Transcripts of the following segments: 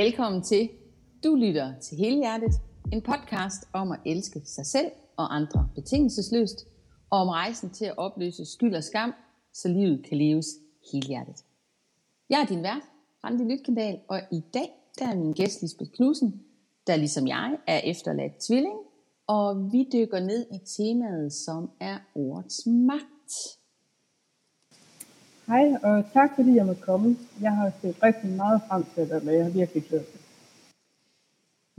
Velkommen til Du lytter til Hele Hjertet, en podcast om at elske sig selv og andre betingelsesløst, og om rejsen til at opløse skyld og skam, så livet kan leves helhjertet. Jeg er din vært, Randi Lytkendal, og i dag der er min gæst Lisbeth Knudsen, der ligesom jeg er efterladt tvilling, og vi dykker ned i temaet, som er ordets magt. Hej, og tak fordi jeg måtte komme. Jeg har set rigtig meget frem til det, og jeg har virkelig glædet mig.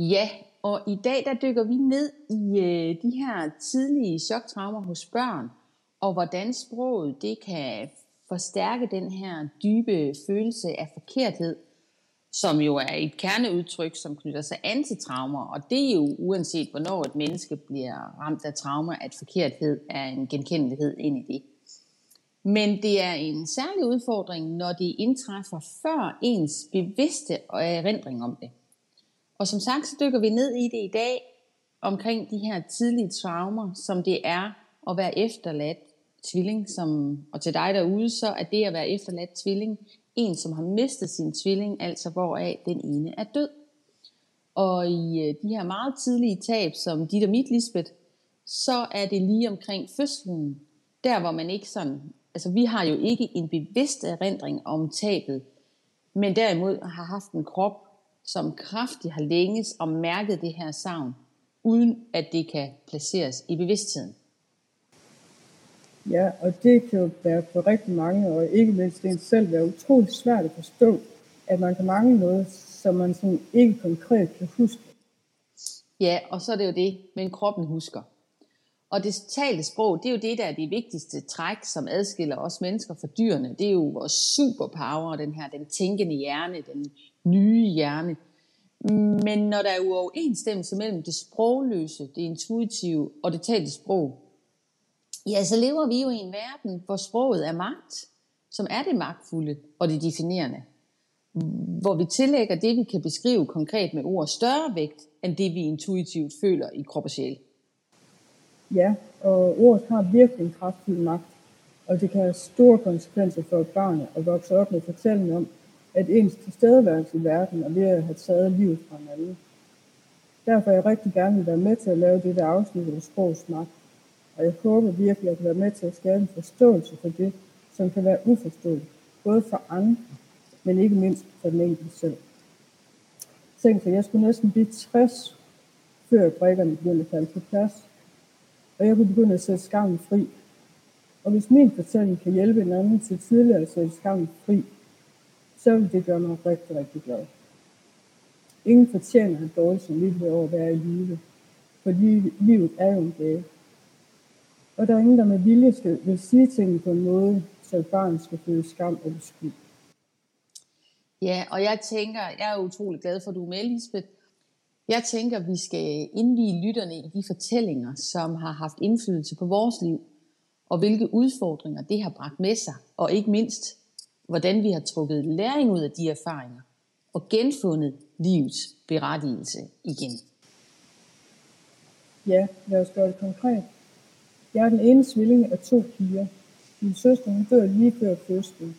Ja, og i dag der dykker vi ned i øh, de her tidlige choktraumer hos børn, og hvordan sproget det kan forstærke den her dybe følelse af forkerthed, som jo er et kerneudtryk, som knytter sig an til traumer, og det er jo uanset hvornår et menneske bliver ramt af traumer, at forkerthed er en genkendelighed ind i det. Men det er en særlig udfordring, når det indtræffer før ens bevidste erindring om det. Og som sagt, så dykker vi ned i det i dag omkring de her tidlige traumer, som det er at være efterladt tvilling. Som, og til dig derude, så er det at være efterladt tvilling en, som har mistet sin tvilling, altså hvoraf den ene er død. Og i øh, de her meget tidlige tab, som dit og mit, Lisbeth, så er det lige omkring fødslen, der hvor man ikke sådan altså vi har jo ikke en bevidst erindring om tabet, men derimod har haft en krop, som kraftigt har længes og mærket det her savn, uden at det kan placeres i bevidstheden. Ja, og det kan jo være for rigtig mange, og ikke mindst en selv, være utroligt svært at forstå, at man kan mange noget, som man sådan ikke konkret kan huske. Ja, og så er det jo det, men kroppen husker. Og det talte sprog, det er jo det, der er det vigtigste træk, som adskiller os mennesker fra dyrene. Det er jo vores superpower, den her, den tænkende hjerne, den nye hjerne. Men når der er uoverensstemmelse mellem det sprogløse, det intuitive og det talte sprog, ja, så lever vi jo i en verden, hvor sproget er magt, som er det magtfulde og det definerende. Hvor vi tillægger det, vi kan beskrive konkret med ord, større vægt, end det vi intuitivt føler i krop og sjæl. Ja, og ordet har virkelig en kraftfuld magt, og det kan have store konsekvenser for et barn at vokse op med fortællingen om, at ens tilstedeværelse i verden er ved at have taget livet fra en anden. Derfor er jeg rigtig gerne vil være med til at lave dette afsnit af sprogs magt, og jeg håber virkelig, at være med til at skabe en forståelse for det, som kan være uforståeligt, både for andre, men ikke mindst for den enkelte selv. Tænk, at jeg skulle næsten blive 60, før brækkerne begyndte at falde på plads, og jeg kunne begynde at sætte skammen fri. Og hvis min fortælling kan hjælpe en anden til tidligere at sætte skammen fri, så vil det gøre mig rigtig, rigtig glad. Ingen fortjener at dårligt som livet over at være i live, for livet er jo en gave. Og der er ingen, der med vilje skal, vil sige tingene på en måde, så et barn skal føle skam eller skyld. Ja, og jeg tænker, jeg er utrolig glad for, at du er med, Lisbeth, jeg tænker, at vi skal indvige lytterne i de fortællinger, som har haft indflydelse på vores liv, og hvilke udfordringer det har bragt med sig, og ikke mindst, hvordan vi har trukket læring ud af de erfaringer, og genfundet livets berettigelse igen. Ja, lad os gøre det konkret. Jeg er den ene svilling af to piger. Min søster hun dør lige før fødslen.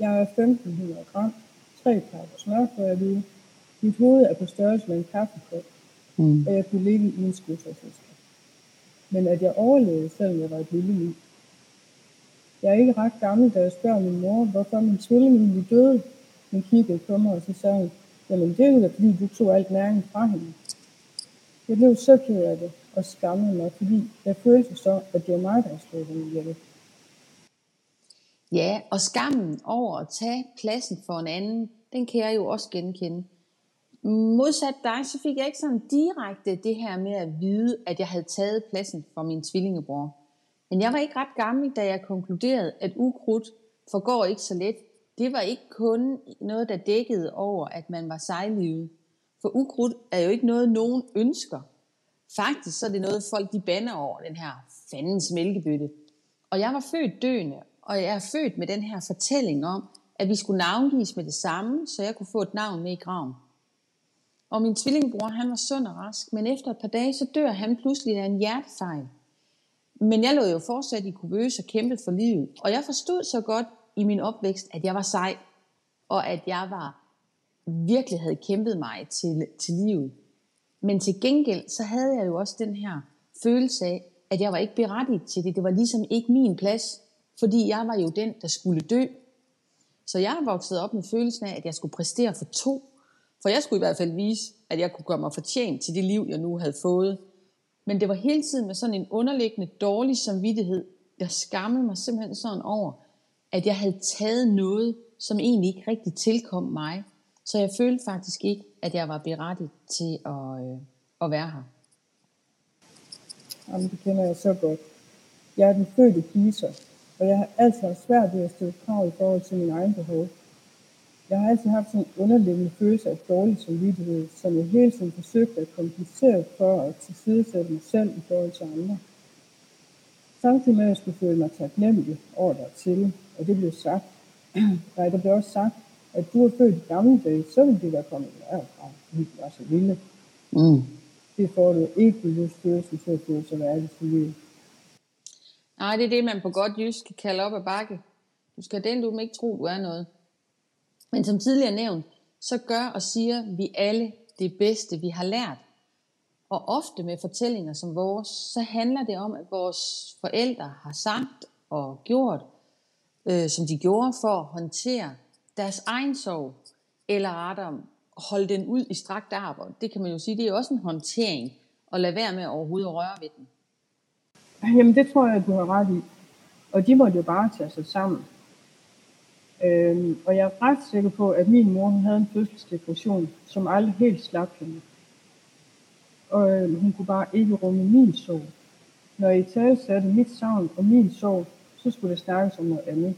Jeg er 1500 gram, tre pakker smør, for jeg vide, mit hoved er på størrelse med en kaffekop, mm. og jeg kunne ligge i en skudtræsæske. Men at jeg overlevede, selvom jeg var et lille liv. Jeg er ikke ret gammel, da jeg spørger min mor, hvorfor min tvilling egentlig døde. Hun kiggede på mig, og så sagde hun, jamen det er jo fordi du tog alt næring fra hende. Jeg blev så ked af det, og skammede mig, fordi jeg følte så, at det var mig, der stod hende ihjel. Ja, og skammen over at tage pladsen for en anden, den kan jeg jo også genkende. Modsat dig, så fik jeg ikke sådan direkte det her med at vide, at jeg havde taget pladsen for min tvillingebror. Men jeg var ikke ret gammel, da jeg konkluderede, at ukrudt forgår ikke så let. Det var ikke kun noget, der dækkede over, at man var sejlivet. For ukrudt er jo ikke noget, nogen ønsker. Faktisk så er det noget, folk de bander over, den her fandens mælkebøtte. Og jeg var født døende, og jeg er født med den her fortælling om, at vi skulle navngives med det samme, så jeg kunne få et navn med i graven. Og min tvillingbror, han var sund og rask, men efter et par dage, så dør han pludselig af en hjertefejl. Men jeg lå jo fortsat i kubøs og kæmpede for livet. Og jeg forstod så godt i min opvækst, at jeg var sej, og at jeg var virkelig havde kæmpet mig til, til livet. Men til gengæld, så havde jeg jo også den her følelse af, at jeg var ikke berettiget til det. Det var ligesom ikke min plads, fordi jeg var jo den, der skulle dø. Så jeg voksede op med følelsen af, at jeg skulle præstere for to. For jeg skulle i hvert fald vise, at jeg kunne gøre mig fortjent til det liv, jeg nu havde fået. Men det var hele tiden med sådan en underliggende dårlig samvittighed. Jeg skammede mig simpelthen sådan over, at jeg havde taget noget, som egentlig ikke rigtig tilkom mig. Så jeg følte faktisk ikke, at jeg var berettiget til at, øh, at være her. Jamen, det kender jeg så godt. Jeg er den fødte pleaser, og jeg har altid haft svært ved at stille krav i forhold til min egen behov. Jeg har altid haft sådan en underliggende følelse af dårlig samvittighed, som jeg hele tiden forsøgte at kompensere for at tilsidesætte mig selv i forhold til andre. Samtidig med, at jeg skulle føle mig taknemmelig over dertil, og det blev sagt. Nej, der blev også sagt, at du er født i gamle dage, så ville det være kommet derfra, fordi du var så lille. Mm. Det får du ikke lyst følelsen til at føle sig værdig til livet. Nej, det er det, man på godt jysk kan kalde op ad bakke. Du skal den, du ikke tro, du er noget. Men som tidligere nævnt, så gør og siger vi alle det bedste, vi har lært. Og ofte med fortællinger som vores, så handler det om, at vores forældre har sagt og gjort, øh, som de gjorde for at håndtere deres egen sorg, eller rettere holde den ud i strakt arbejde. Det kan man jo sige, det er også en håndtering, at lade være med overhovedet at røre ved den. Jamen det tror jeg, du har ret i. Og de måtte jo bare tage sig sammen. Øhm, og jeg er ret sikker på, at min mor hun havde en fødselsdepression, som aldrig helt slap hende. Og øh, hun kunne bare ikke rumme min sorg. Når jeg tale satte mit savn og min sorg, så skulle det snakkes om noget andet.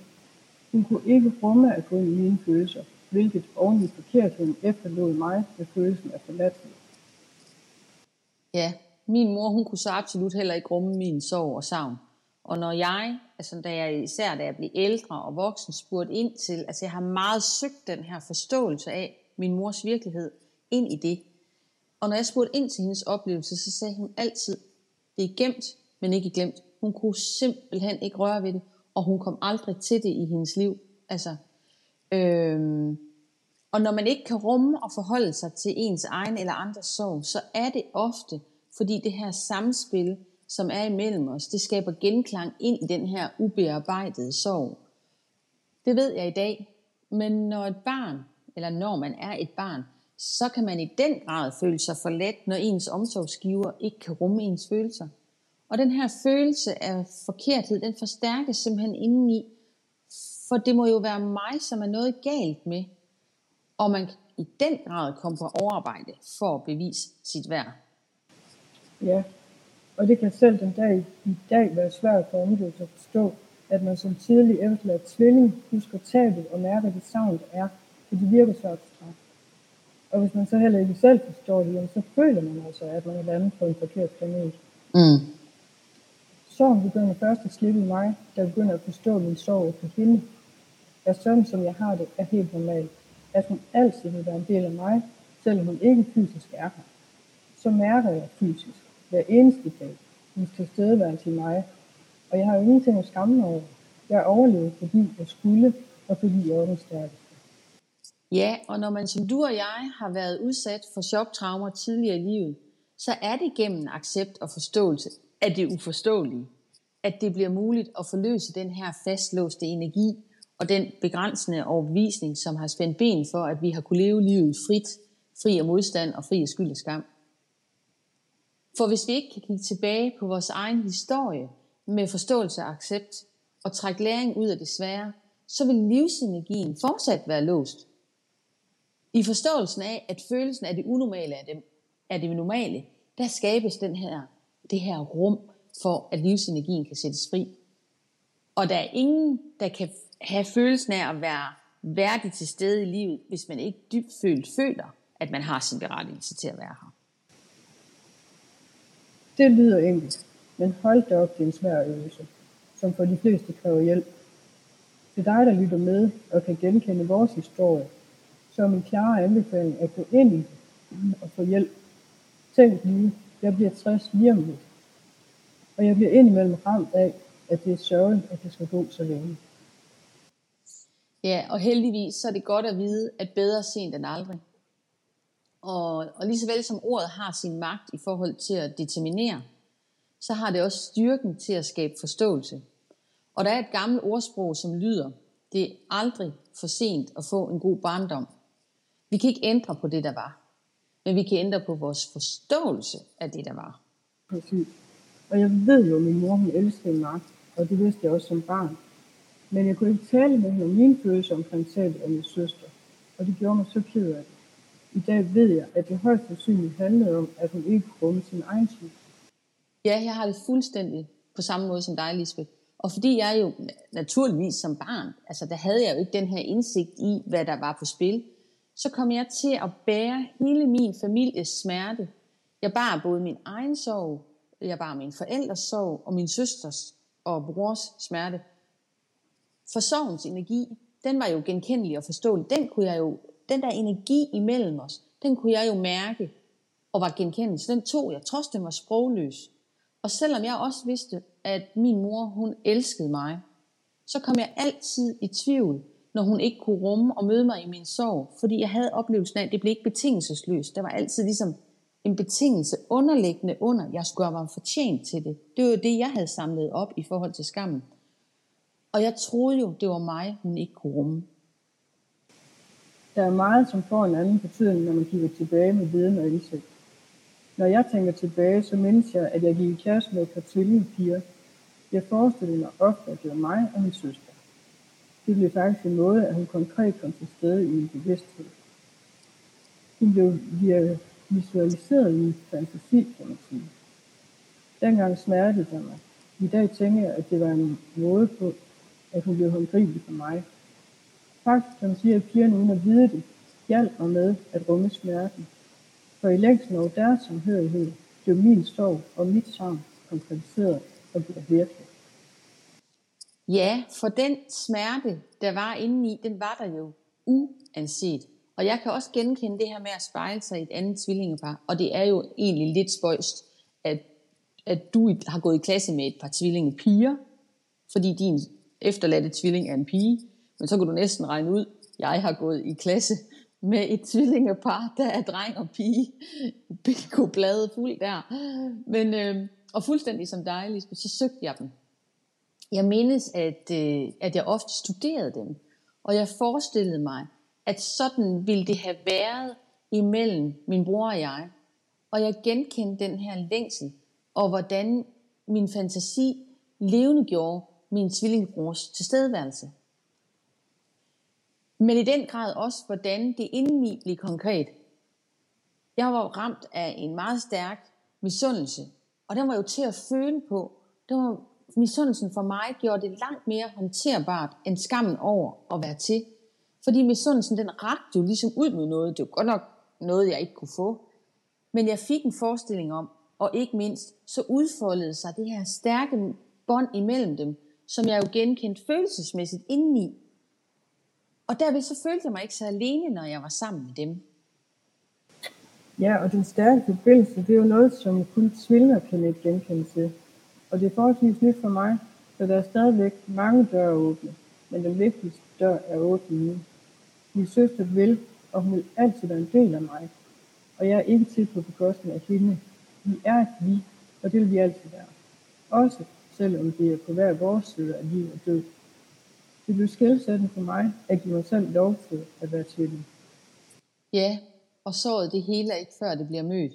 Hun kunne ikke rumme at gå ind i mine følelser, hvilket oven i forkertheden efterlod mig med følelsen af forladthed. Ja, min mor hun kunne så absolut heller ikke rumme min sorg og savn. Og når jeg, altså da jeg, især da jeg blev ældre og voksen, spurgte ind til, altså jeg har meget søgt den her forståelse af min mors virkelighed ind i det. Og når jeg spurgte ind til hendes oplevelse, så sagde hun altid, det er gemt, men ikke glemt. Hun kunne simpelthen ikke røre ved det, og hun kom aldrig til det i hendes liv. Altså, øhm, og når man ikke kan rumme og forholde sig til ens egen eller andres sorg, så er det ofte, fordi det her samspil, som er imellem os, det skaber genklang ind i den her ubearbejdede sorg. Det ved jeg i dag, men når et barn, eller når man er et barn, så kan man i den grad føle sig forladt, når ens omsorgsgiver ikke kan rumme ens følelser. Og den her følelse af forkerthed, den forstærkes simpelthen indeni, for det må jo være mig, som er noget galt med. Og man kan i den grad komme på overarbejde for at bevise sit værd. Ja, og det kan selv den dag i dag være svært for omgivelser at forstå, at man som tidlig efterladt tvilling husker tabet og mærker det savn, der er, for det virker så abstrakt. Og hvis man så heller ikke selv forstår det, jamen, så føler man altså, at man er landet på en forkert planet. Mm. Sorgen begynder først at slippe i mig, da jeg begynder at forstå min sorg for hende. At sådan som jeg har det, er helt normalt. At hun altid vil være en del af mig, selvom hun ikke fysisk er her. Så mærker jeg fysisk, hver eneste dag, hendes tilstedeværelse i mig. Og jeg har jo ingenting at skamme over. Jeg overlevede, fordi jeg skulle, og fordi jeg var den stærkeste. Ja, og når man som du og jeg har været udsat for choktraumer tidligere i livet, så er det gennem accept og forståelse af det uforståelige, at det bliver muligt at forløse den her fastlåste energi og den begrænsende overbevisning, som har spændt ben for, at vi har kunne leve livet frit, fri af modstand og fri af skyld og skam. For hvis vi ikke kan kigge tilbage på vores egen historie med forståelse og accept og trække læring ud af det svære, så vil livsenergien fortsat være låst. I forståelsen af, at følelsen af det unormale er det, er det normale, der skabes den her, det her rum for, at livsenergien kan sættes fri. Og der er ingen, der kan have følelsen af at være værdig til stede i livet, hvis man ikke dybt følt føler, at man har sin berettigelse til at være her. Det lyder enkelt, men hold da op, det er en svær øvelse, som for de fleste kræver hjælp. Til dig, der lytter med og kan genkende vores historie, så er min klare anbefaling at gå ind i og få hjælp. Tænk lige, jeg bliver 60 lige om lidt. Og jeg bliver indimellem ramt af, at det er sørgeligt, at det skal gå så længe. Ja, og heldigvis så er det godt at vide, at bedre sent end aldrig. Og, og lige så vel som ordet har sin magt i forhold til at determinere, så har det også styrken til at skabe forståelse. Og der er et gammelt ordsprog, som lyder, det er aldrig for sent at få en god barndom. Vi kan ikke ændre på det, der var, men vi kan ændre på vores forståelse af det, der var. Præcis. Og jeg ved jo, at min mor hun elskede mig, og det vidste jeg også som barn. Men jeg kunne ikke tale med hende om mine følelser omkring tabet af min søster, og det gjorde mig så ked af det. I dag ved jeg, at det højst sandsynligt handlede om, at hun ikke kunne rumme sin egen tid. Ja, jeg har det fuldstændig på samme måde som dig, Lisbeth. Og fordi jeg jo naturligvis som barn, altså der havde jeg jo ikke den her indsigt i, hvad der var på spil, så kom jeg til at bære hele min families smerte. Jeg bar både min egen sorg, jeg bar min forældres sorg, og min søsters og brors smerte. For sorgens energi, den var jo genkendelig og forståelig. Den, kunne jeg jo, den der energi imellem os, den kunne jeg jo mærke og var genkendelig. Så den tog jeg, trods den var sprogløs. Og selvom jeg også vidste, at min mor, hun elskede mig, så kom jeg altid i tvivl, når hun ikke kunne rumme og møde mig i min sorg, fordi jeg havde oplevelsen af, at det blev ikke betingelsesløst. Der var altid ligesom en betingelse underliggende under, jeg skulle have været fortjent til det. Det var jo det, jeg havde samlet op i forhold til skammen. Og jeg troede jo, det var mig, hun ikke kunne rumme. Der er meget, som får en anden betydning, når man kigger tilbage med viden og indsigt. Når jeg tænker tilbage, så mindes jeg, at jeg gik i klasse med et par tvillingepiger. Jeg forestillede mig ofte, at det var mig og min søster. Det blev faktisk en måde, at hun konkret kom til stede i min bevidsthed. Hun blev visualiseret i min fantasi, kan man sige. Dengang smertede det mig. I dag tænker jeg, at det var en måde på, at hun blev håndgribelig for mig. Faktisk kan man sige, at pigerne uden at vide det, hjalp mig med at rumme smerten. For i længden over deres samhørighed blev min sorg og mit savn konkretiseret og blev virkelig. Ja, for den smerte, der var inde i, den var der jo uanset. Og jeg kan også genkende det her med at spejle sig i et andet tvillingepar. Og det er jo egentlig lidt spøjst, at, at du har gået i klasse med et par tvillingepiger, fordi din efterladte tvilling er en pige. Men så kan du næsten regne ud, jeg har gået i klasse med et tvillingepar, der er dreng og pige. Bingo blade fuld der. Men, øh, og fuldstændig som dig, Lisbeth, så søgte jeg dem. Jeg mindes, at, øh, at jeg ofte studerede dem, og jeg forestillede mig, at sådan ville det have været imellem min bror og jeg. Og jeg genkendte den her længsel, og hvordan min fantasi levende gjorde min tvillingbrors tilstedeværelse. Men i den grad også, hvordan det indeni blev konkret. Jeg var ramt af en meget stærk misundelse, og den var jo til at føle på. Det var, misundelsen for mig gjorde det langt mere håndterbart end skammen over at være til. Fordi misundelsen, den rakte jo ligesom ud mod noget. Det var godt nok noget, jeg ikke kunne få. Men jeg fik en forestilling om, og ikke mindst, så udfoldede sig det her stærke bånd imellem dem, som jeg jo genkendte følelsesmæssigt indeni. Og derved så følte jeg mig ikke så alene, når jeg var sammen med dem. Ja, og den stærke forbindelse, det er jo noget, som kun tvillinger kan lægge genkende til. Og det er forholdsvis nyt for mig, så der er stadigvæk mange døre åbne, men den vigtigste dør er åben nu. Min søster vil, og hun vil altid være en del af mig. Og jeg er ikke til på bekostning af hende. Vi er et vi, og det vil vi altid være. Også selvom vi er på hver vores side af liv og død. Det blev skældsættende for mig, at give mig selv lov til at være tvilling. Ja, og såret det hele ikke før det bliver mødt.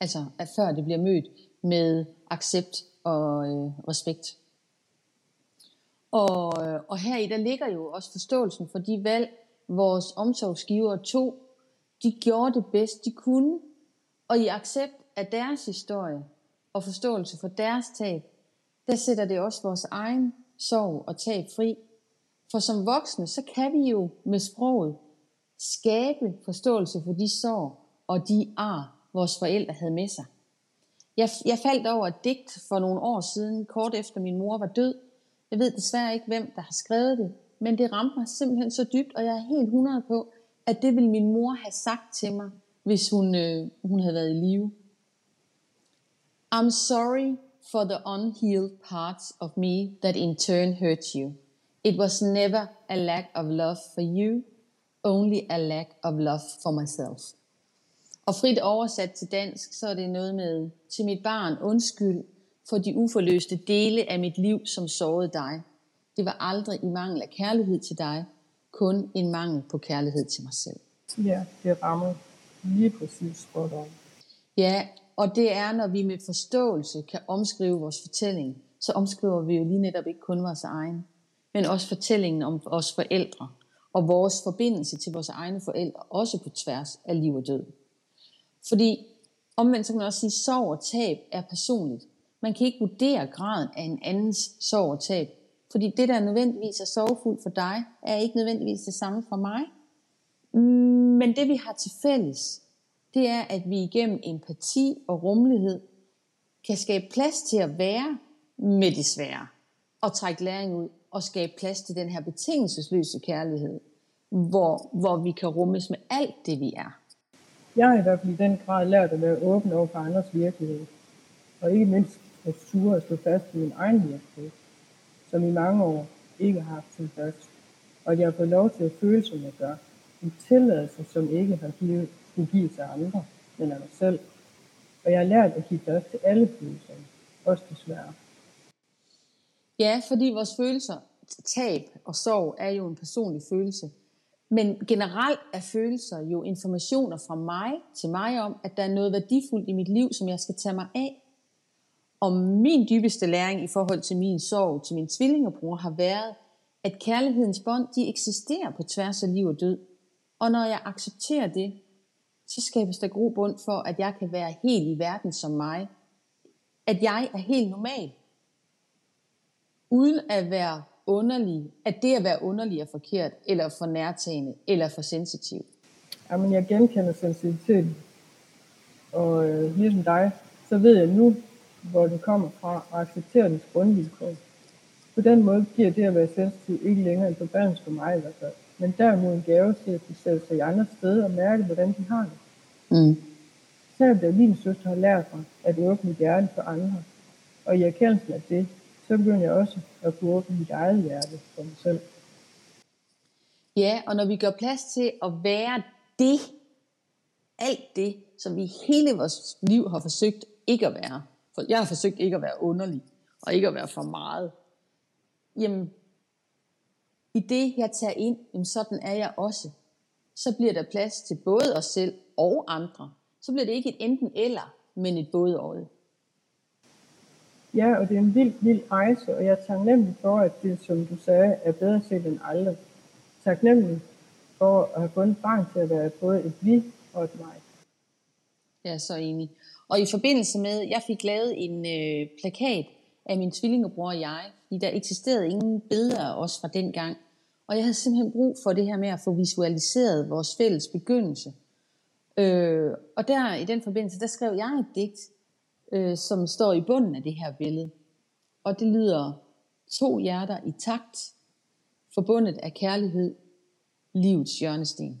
Altså, at før det bliver mødt med accept og øh, respekt. Og, øh, og her i der ligger jo også forståelsen for de valg, vores omsorgsgivere tog. De gjorde det bedst, de kunne. Og i accept af deres historie og forståelse for deres tab, der sætter det også vores egen sorg og tab fri. For som voksne, så kan vi jo med sproget skabe forståelse for de sår og de ar, vores forældre havde med sig. Jeg, jeg faldt over et digt for nogle år siden, kort efter min mor var død. Jeg ved desværre ikke, hvem der har skrevet det, men det ramte mig simpelthen så dybt, og jeg er helt 100 på, at det ville min mor have sagt til mig, hvis hun, øh, hun havde været i live. I'm sorry for the unhealed parts of me that in turn hurt you. It was never a lack of love for you, only a lack of love for myself. Og frit oversat til dansk, så er det noget med, til mit barn, undskyld for de uforløste dele af mit liv, som sårede dig. Det var aldrig i mangel af kærlighed til dig, kun en mangel på kærlighed til mig selv. Ja, det rammer lige præcis spot. Ja, og det er, når vi med forståelse kan omskrive vores fortælling, så omskriver vi jo lige netop ikke kun vores egen, men også fortællingen om os forældre, og vores forbindelse til vores egne forældre, også på tværs af liv og død. Fordi omvendt så kan man også sige, at sorg og tab er personligt. Man kan ikke vurdere graden af en andens sorg og tab, fordi det, der nødvendigvis er sorgfuldt for dig, er ikke nødvendigvis det samme for mig. Men det, vi har til fælles, det er, at vi igennem empati og rummelighed kan skabe plads til at være med det svære, og trække læring ud, og skabe plads til den her betingelsesløse kærlighed, hvor, hvor vi kan rummes med alt det, vi er. Jeg har i hvert fald i den grad lært at være åben over for andres virkelighed, og ikke mindst at ture at stå fast i min egen virkelighed, som i mange år ikke har haft sin plads, og at jeg har fået lov til at føle, som jeg gør. En tilladelse, som ikke har givet, skulle give til andre, men af mig selv. Og jeg har lært at give plads til alle følelser, også desværre. Ja, fordi vores følelser, tab og sorg, er jo en personlig følelse. Men generelt er følelser jo informationer fra mig til mig om, at der er noget værdifuldt i mit liv, som jeg skal tage mig af. Og min dybeste læring i forhold til min sorg, til min tvillingebror, har været, at kærlighedens bånd, de eksisterer på tværs af liv og død. Og når jeg accepterer det, så skabes der grobund for, at jeg kan være helt i verden som mig. At jeg er helt normal. Uden at være underlig, at det at være underlig er forkert, eller for nærtagende, eller for sensitiv. Jamen, jeg genkender sensitiviteten. Og øh, ligesom dig, så ved jeg nu, hvor den kommer fra, og accepterer dens grundvilkår. På den måde giver det at være sensitiv ikke længere en forbandelse for mig i hvert fald, men derimod en gave til at kunne sætte sig i andre steder og mærke, hvordan de har det. Mm. Selvom da min søster har lært mig at åbne hjertet for andre, og i erkendelsen af det, så begyndte jeg også at kunne åbne mit eget hjerte for mig selv. Ja, og når vi gør plads til at være det, alt det, som vi hele vores liv har forsøgt ikke at være. For jeg har forsøgt ikke at være underlig, og ikke at være for meget. Jamen, i det jeg tager ind, jamen sådan er jeg også. Så bliver der plads til både os selv og andre. Så bliver det ikke et enten eller, men et både og. Ja, og det er en vild, vild rejse, og jeg er taknemmelig for, at det, som du sagde, er bedre set end aldrig. Taknemmelig for at have fundet barn til at være både et vi og et mig. Jeg er så enig. Og i forbindelse med, jeg fik lavet en øh, plakat af min tvillingebror og jeg, fordi der eksisterede ingen billeder af os fra den gang. Og jeg havde simpelthen brug for det her med at få visualiseret vores fælles begyndelse. Øh, og der i den forbindelse, der skrev jeg et digt, øh, som står i bunden af det her billede. Og det lyder, to hjerter i takt, forbundet af kærlighed, livets hjørnesten.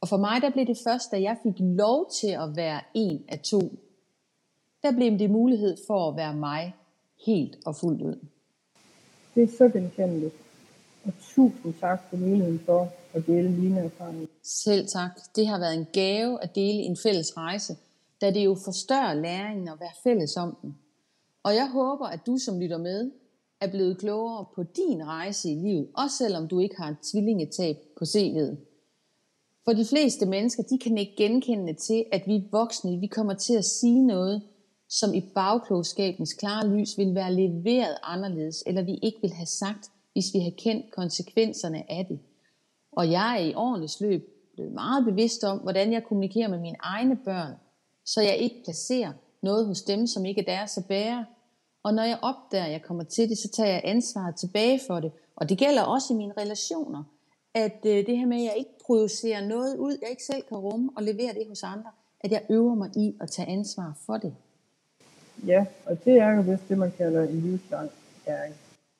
Og for mig, der blev det først, da jeg fik lov til at være en af to, der blev det mulighed for at være mig helt og fuldt ud. Det er så genkendeligt. Og tusind tak for muligheden for at dele mine erfaringer. Selv tak. Det har været en gave at dele en fælles rejse, da det jo forstørrer læringen at være fælles om den. Og jeg håber, at du som lytter med, er blevet klogere på din rejse i livet, også selvom du ikke har et tvillingetab på CV'et. For de fleste mennesker, de kan ikke genkende til, at vi voksne, vi kommer til at sige noget, som i bagklogskabens klare lys vil være leveret anderledes, eller vi ikke vil have sagt, hvis vi har kendt konsekvenserne af det. Og jeg er i årenes løb blevet meget bevidst om, hvordan jeg kommunikerer med mine egne børn, så jeg ikke placerer noget hos dem, som ikke er deres at bære. Og når jeg opdager, at jeg kommer til det, så tager jeg ansvaret tilbage for det. Og det gælder også i mine relationer. At øh, det her med, at jeg ikke producerer noget ud, jeg ikke selv kan rumme og levere det hos andre, at jeg øver mig i at tage ansvar for det. Ja, og det er jo vist det, man kalder en livslang læring.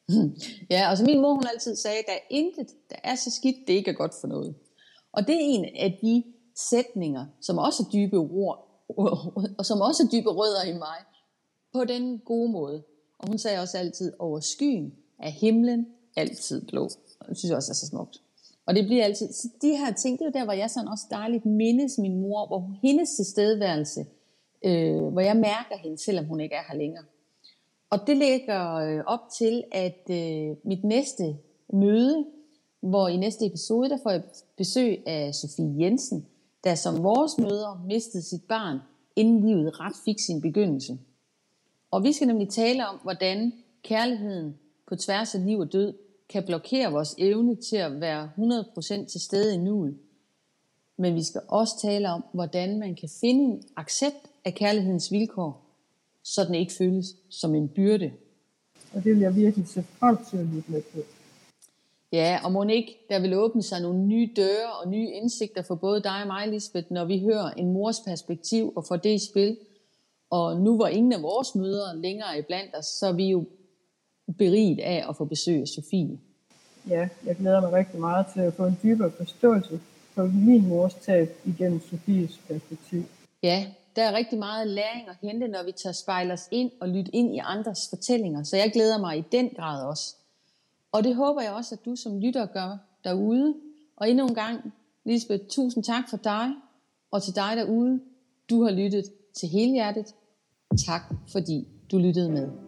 Ja, og som min mor hun altid sagde, der er intet, der er så skidt, det ikke er godt for noget. Og det er en af de sætninger, som også er dybe ord, og som også er dybe rødder i mig, på den gode måde. Og hun sagde også altid, over skyen er himlen, altid blå. Det synes jeg også er så smukt. Og det bliver altid, så de her ting, det er jo der, hvor jeg sådan også dejligt mindes min mor, hvor hendes tilstedeværelse, øh, hvor jeg mærker hende, selvom hun ikke er her længere. Og det lægger øh, op til, at øh, mit næste møde, hvor i næste episode, der får jeg besøg af Sofie Jensen, der som vores møder mistede sit barn, inden livet ret fik sin begyndelse. Og vi skal nemlig tale om, hvordan kærligheden på tværs af liv og død kan blokere vores evne til at være 100% til stede i nuet. Men vi skal også tale om, hvordan man kan finde en accept af kærlighedens vilkår, så den ikke føles som en byrde. Og det vil jeg virkelig se frem til at lytte med på. Ja, og må ikke, der vil åbne sig nogle nye døre og nye indsigter for både dig og mig, Lisbeth, når vi hører en mors perspektiv og får det i spil. Og nu hvor ingen af vores møder længere er blandt os, så er vi jo beriget af at få besøg af Sofie. Ja, jeg glæder mig rigtig meget til at få en dybere forståelse for min mors tab igennem Sofies perspektiv. Ja, der er rigtig meget læring at hente, når vi tager spejle os ind og lytte ind i andres fortællinger. Så jeg glæder mig i den grad også. Og det håber jeg også, at du som lytter gør derude. Og endnu en gang, Lisbeth, tusind tak for dig, og til dig derude. Du har lyttet til hele hjertet. Tak fordi du lyttede med.